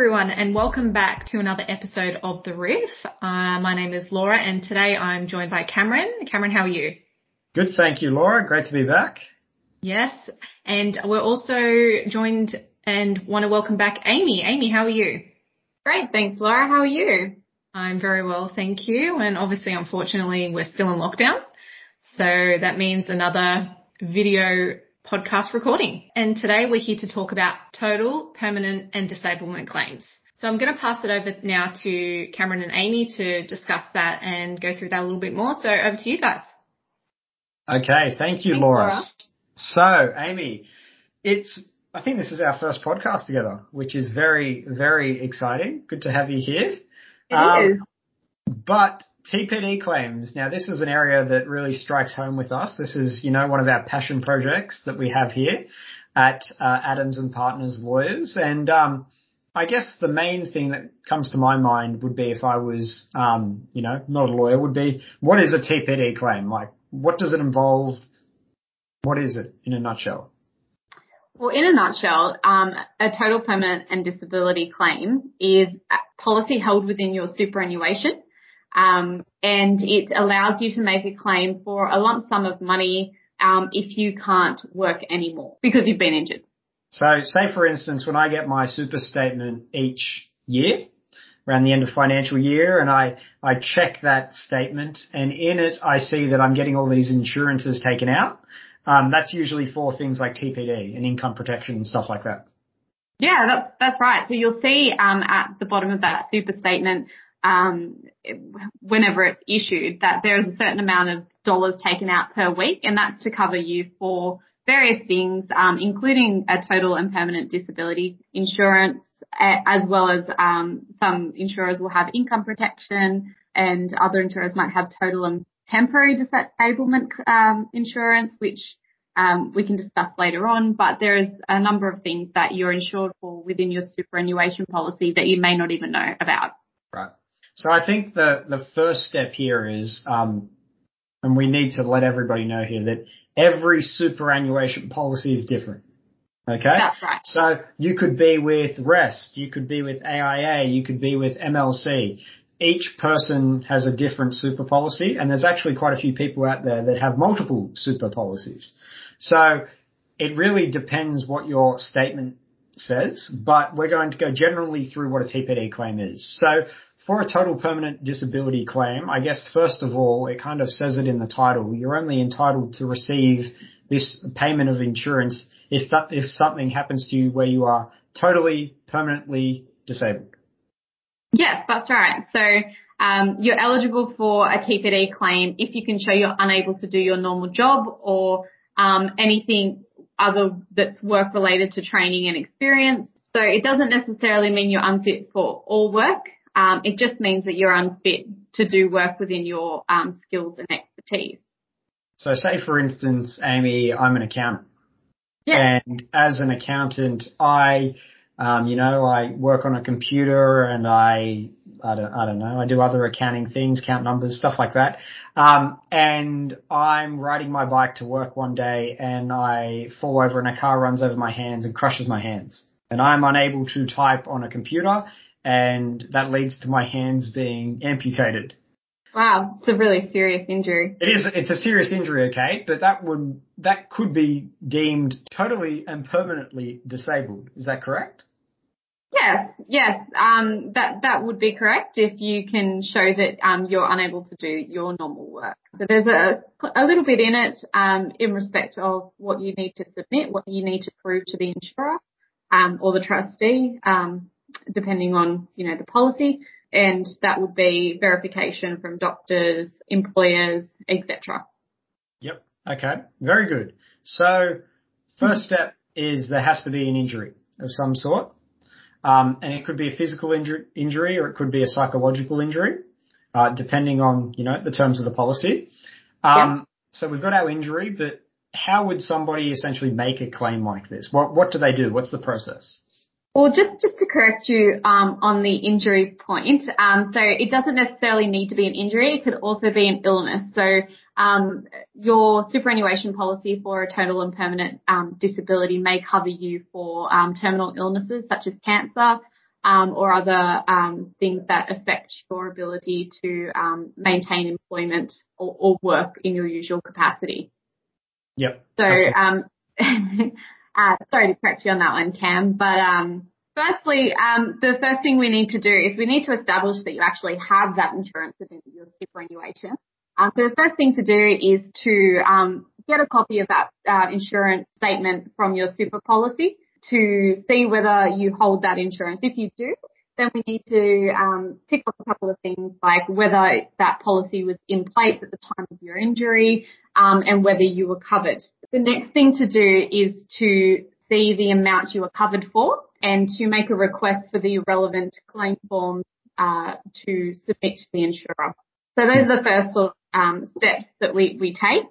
Hello everyone and welcome back to another episode of The Riff. Uh, my name is Laura and today I'm joined by Cameron. Cameron, how are you? Good, thank you Laura. Great to be back. Yes, and we're also joined and want to welcome back Amy. Amy, how are you? Great, thanks Laura. How are you? I'm very well, thank you. And obviously, unfortunately, we're still in lockdown. So that means another video podcast recording. And today we're here to talk about total, permanent and disablement claims. So I'm going to pass it over now to Cameron and Amy to discuss that and go through that a little bit more. So over to you guys. Okay. Thank you, Thanks, Laura. Laura. So Amy, it's, I think this is our first podcast together, which is very, very exciting. Good to have you here. It um, is. But TPD claims. Now, this is an area that really strikes home with us. This is, you know, one of our passion projects that we have here at uh, Adams and Partners Lawyers. And um, I guess the main thing that comes to my mind would be if I was, um, you know, not a lawyer, would be what is a TPD claim? Like, what does it involve? What is it in a nutshell? Well, in a nutshell, um, a total permanent and disability claim is policy held within your superannuation um, and it allows you to make a claim for a lump sum of money um, if you can't work anymore because you've been injured. So, say for instance, when I get my super statement each year, around the end of financial year, and I I check that statement, and in it I see that I'm getting all these insurances taken out. Um, that's usually for things like TPD and income protection and stuff like that. Yeah, that's that's right. So you'll see um, at the bottom of that super statement um, whenever it's issued that there is a certain amount of dollars taken out per week, and that's to cover you for various things, um, including a total and permanent disability insurance, as well as um, some insurers will have income protection, and other insurers might have total and temporary disablement um, insurance, which um, we can discuss later on, but there is a number of things that you're insured for within your superannuation policy that you may not even know about. So I think the, the first step here is, um, and we need to let everybody know here that every superannuation policy is different. Okay? That's right. So you could be with Rest, you could be with AIA, you could be with MLC. Each person has a different super policy and there's actually quite a few people out there that have multiple super policies. So it really depends what your statement says, but we're going to go generally through what a TPD claim is. So for a total permanent disability claim, I guess first of all, it kind of says it in the title. You're only entitled to receive this payment of insurance if that, if something happens to you where you are totally permanently disabled. Yes, that's right. So um, you're eligible for a TPD claim if you can show you're unable to do your normal job or um, anything other that's work related to training and experience. So it doesn't necessarily mean you're unfit for all work. Um, it just means that you're unfit to do work within your um, skills and expertise. So say for instance, Amy, I'm an accountant. Yeah. And as an accountant, I, um, you know, I work on a computer and I, I don't, I don't know, I do other accounting things, count numbers, stuff like that. Um, and I'm riding my bike to work one day and I fall over and a car runs over my hands and crushes my hands. And I'm unable to type on a computer and that leads to my hands being amputated. Wow, it's a really serious injury. It is, it's a serious injury, okay, but that would, that could be deemed totally and permanently disabled. Is that correct? Yes, yes, um, that that would be correct if you can show that um, you're unable to do your normal work. So there's a a little bit in it um, in respect of what you need to submit, what you need to prove to the insurer um, or the trustee. Depending on, you know, the policy. And that would be verification from doctors, employers, etc. Yep. Okay. Very good. So first step is there has to be an injury of some sort. Um, and it could be a physical injury, injury or it could be a psychological injury, uh, depending on, you know, the terms of the policy. Um, yeah. so we've got our injury, but how would somebody essentially make a claim like this? What, what do they do? What's the process? Well, just, just to correct you um, on the injury point, um, so it doesn't necessarily need to be an injury. It could also be an illness. So um, your superannuation policy for a total and permanent um, disability may cover you for um, terminal illnesses such as cancer, um, or other um, things that affect your ability to um, maintain employment or, or, work in your usual capacity. Yep. So, um, uh, sorry to correct you on that one, Cam, but um, firstly, um, the first thing we need to do is we need to establish that you actually have that insurance within your superannuation. Um, so the first thing to do is to um, get a copy of that uh, insurance statement from your super policy to see whether you hold that insurance. If you do, then we need to um, tick off a couple of things like whether that policy was in place at the time of your injury um, and whether you were covered. The next thing to do is to see the amount you are covered for and to make a request for the relevant claim forms uh, to submit to the insurer. So those are the first sort of um, steps that we, we take.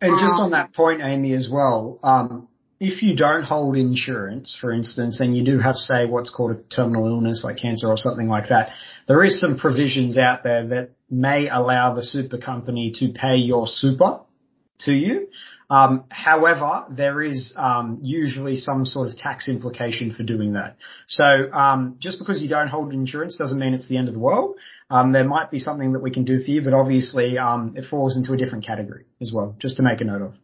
And just on um, that point, Amy, as well, um, if you don't hold insurance, for instance, and you do have, say, what's called a terminal illness like cancer or something like that, there is some provisions out there that may allow the super company to pay your super to you. Um, however, there is um, usually some sort of tax implication for doing that. So um, just because you don't hold insurance doesn't mean it's the end of the world. Um, there might be something that we can do for you, but obviously um, it falls into a different category as well, just to make a note of.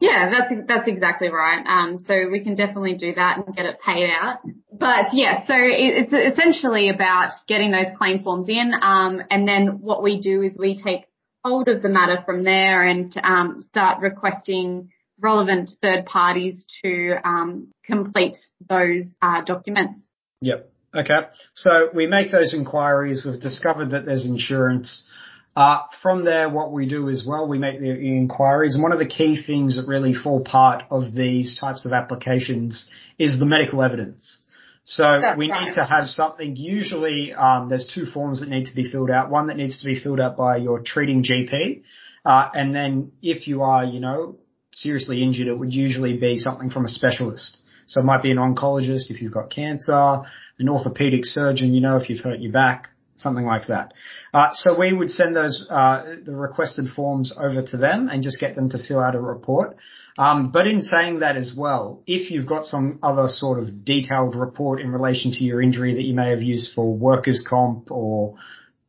Yeah, that's that's exactly right. Um, so we can definitely do that and get it paid out. But yeah, so it, it's essentially about getting those claim forms in, um, and then what we do is we take hold of the matter from there and um, start requesting relevant third parties to um, complete those uh, documents. Yep. Okay. So we make those inquiries. We've discovered that there's insurance. Uh, from there, what we do as well, we make the inquiries. And one of the key things that really fall part of these types of applications is the medical evidence. So That's we right. need to have something. Usually, um, there's two forms that need to be filled out. One that needs to be filled out by your treating GP, uh, and then if you are, you know, seriously injured, it would usually be something from a specialist. So it might be an oncologist if you've got cancer, an orthopedic surgeon, you know, if you've hurt your back, something like that. Uh, so we would send those uh, the requested forms over to them and just get them to fill out a report. Um, but in saying that as well, if you've got some other sort of detailed report in relation to your injury that you may have used for workers' comp or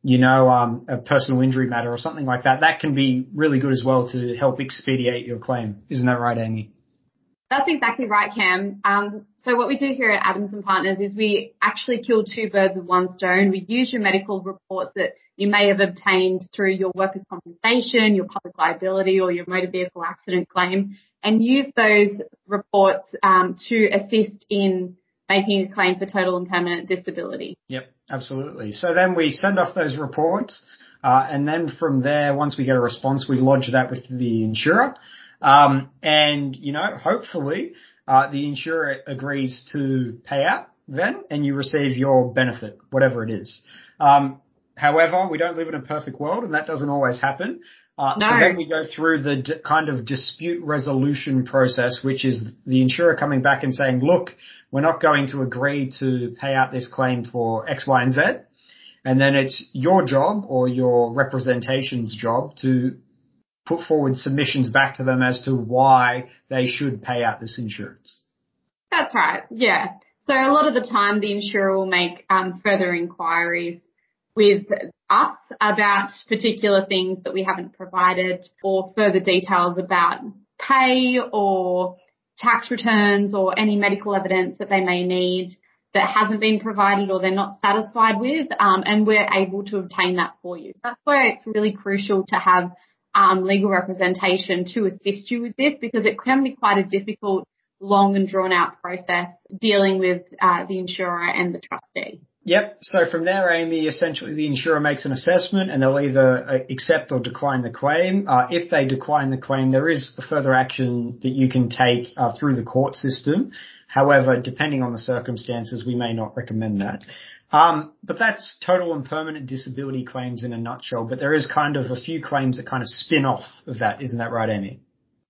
you know, um, a personal injury matter or something like that, that can be really good as well to help expedite your claim. Isn't that right, Amy? That's exactly right, Cam. Um, so what we do here at Adams and Partners is we actually kill two birds with one stone. We use your medical reports that you may have obtained through your workers' compensation, your public liability, or your motor vehicle accident claim, and use those reports um, to assist in making a claim for total and permanent disability. Yep, absolutely. So then we send off those reports, uh, and then from there, once we get a response, we lodge that with the insurer. Um, and, you know, hopefully, uh, the insurer agrees to pay out then and you receive your benefit, whatever it is. Um, however, we don't live in a perfect world and that doesn't always happen. Uh, no. So then we go through the d- kind of dispute resolution process, which is the insurer coming back and saying, look, we're not going to agree to pay out this claim for X, Y, and Z. And then it's your job or your representation's job to put forward submissions back to them as to why they should pay out this insurance. That's right. Yeah. So a lot of the time the insurer will make um, further inquiries with us about particular things that we haven't provided or further details about pay or tax returns or any medical evidence that they may need that hasn't been provided or they're not satisfied with, um, and we're able to obtain that for you. That's where it's really crucial to have um, legal representation to assist you with this because it can be quite a difficult, long and drawn out process dealing with uh, the insurer and the trustee. Yep. So from there, Amy, essentially the insurer makes an assessment and they'll either uh, accept or decline the claim. Uh, if they decline the claim, there is further action that you can take uh, through the court system. However, depending on the circumstances, we may not recommend that. Um, but that's total and permanent disability claims in a nutshell. But there is kind of a few claims that kind of spin off of that, isn't that right, Amy?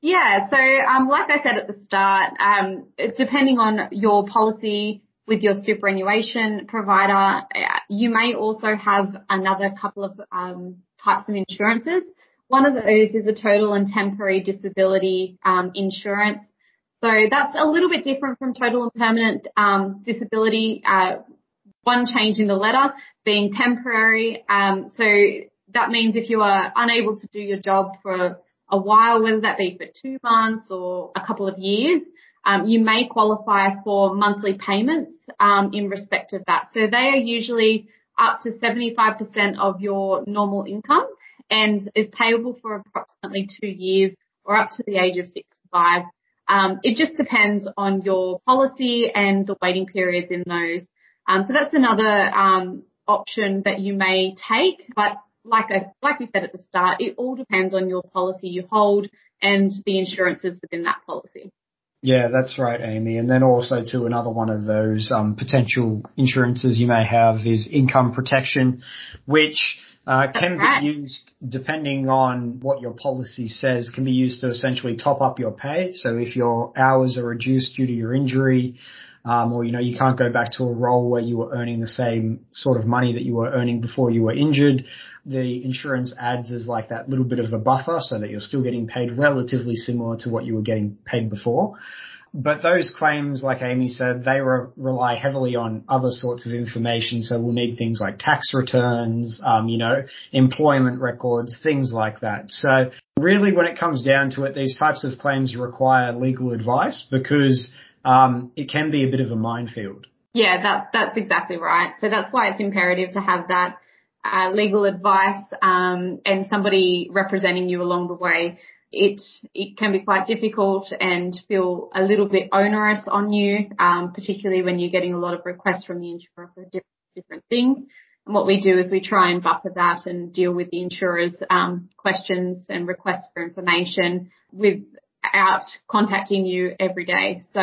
Yeah. So, um, like I said at the start, um, depending on your policy with your superannuation provider, you may also have another couple of um, types of insurances. One of those is a total and temporary disability um, insurance. So that's a little bit different from total and permanent um, disability. Uh, one change in the letter being temporary. Um, so that means if you are unable to do your job for a while, whether that be for two months or a couple of years, um, you may qualify for monthly payments um, in respect of that. So they are usually up to 75% of your normal income and is payable for approximately two years or up to the age of 65. Um, it just depends on your policy and the waiting periods in those. Um, so that's another um, option that you may take, but like I, like we said at the start, it all depends on your policy you hold and the insurances within that policy. Yeah, that's right, Amy. And then also to another one of those um, potential insurances you may have is income protection, which uh, can right. be used depending on what your policy says, can be used to essentially top up your pay. So if your hours are reduced due to your injury, um, or you know you can't go back to a role where you were earning the same sort of money that you were earning before you were injured. The insurance adds as like that little bit of a buffer so that you're still getting paid relatively similar to what you were getting paid before. But those claims, like Amy said, they re- rely heavily on other sorts of information. So we'll need things like tax returns, um, you know, employment records, things like that. So really when it comes down to it, these types of claims require legal advice because um, it can be a bit of a minefield. Yeah, that, that's exactly right. So that's why it's imperative to have that uh, legal advice um, and somebody representing you along the way. It it can be quite difficult and feel a little bit onerous on you, um, particularly when you're getting a lot of requests from the insurer for different, things. And what we do is we try and buffer that and deal with the insurer's um, questions and requests for information without contacting you every day. So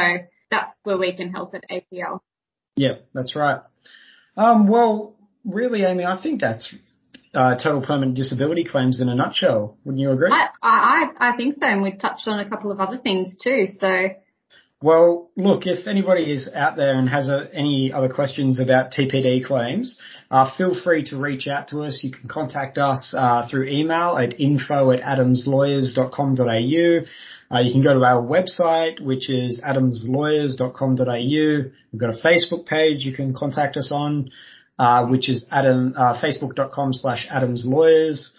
that's where we can help at APL. Yeah, that's right. Um, well, really, Amy, I think that's uh, total permanent disability claims in a nutshell. Wouldn't you agree? I, I, I think so, and we've touched on a couple of other things too. So. Well, look, if anybody is out there and has a, any other questions about TPD claims, uh, feel free to reach out to us. You can contact us uh, through email at info at adamslawyers.com.au. Uh, you can go to our website, which is adamslawyers.com.au. We've got a Facebook page you can contact us on, uh, which is adam, uh, facebook.com slash adamslawyers.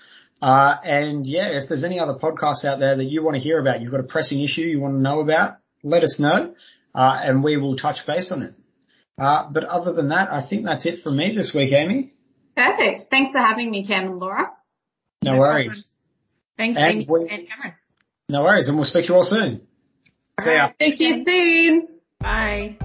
Uh, and yeah, if there's any other podcasts out there that you want to hear about, you've got a pressing issue you want to know about, let us know, uh, and we will touch base on it. Uh, but other than that, I think that's it from me this week, Amy. Perfect. Thanks for having me, Cam and Laura. No, no worries. Problem. Thanks, and Amy we, and Cameron. No worries, and we'll speak to you all soon. All See ya. Right. Speak to you soon. Bye.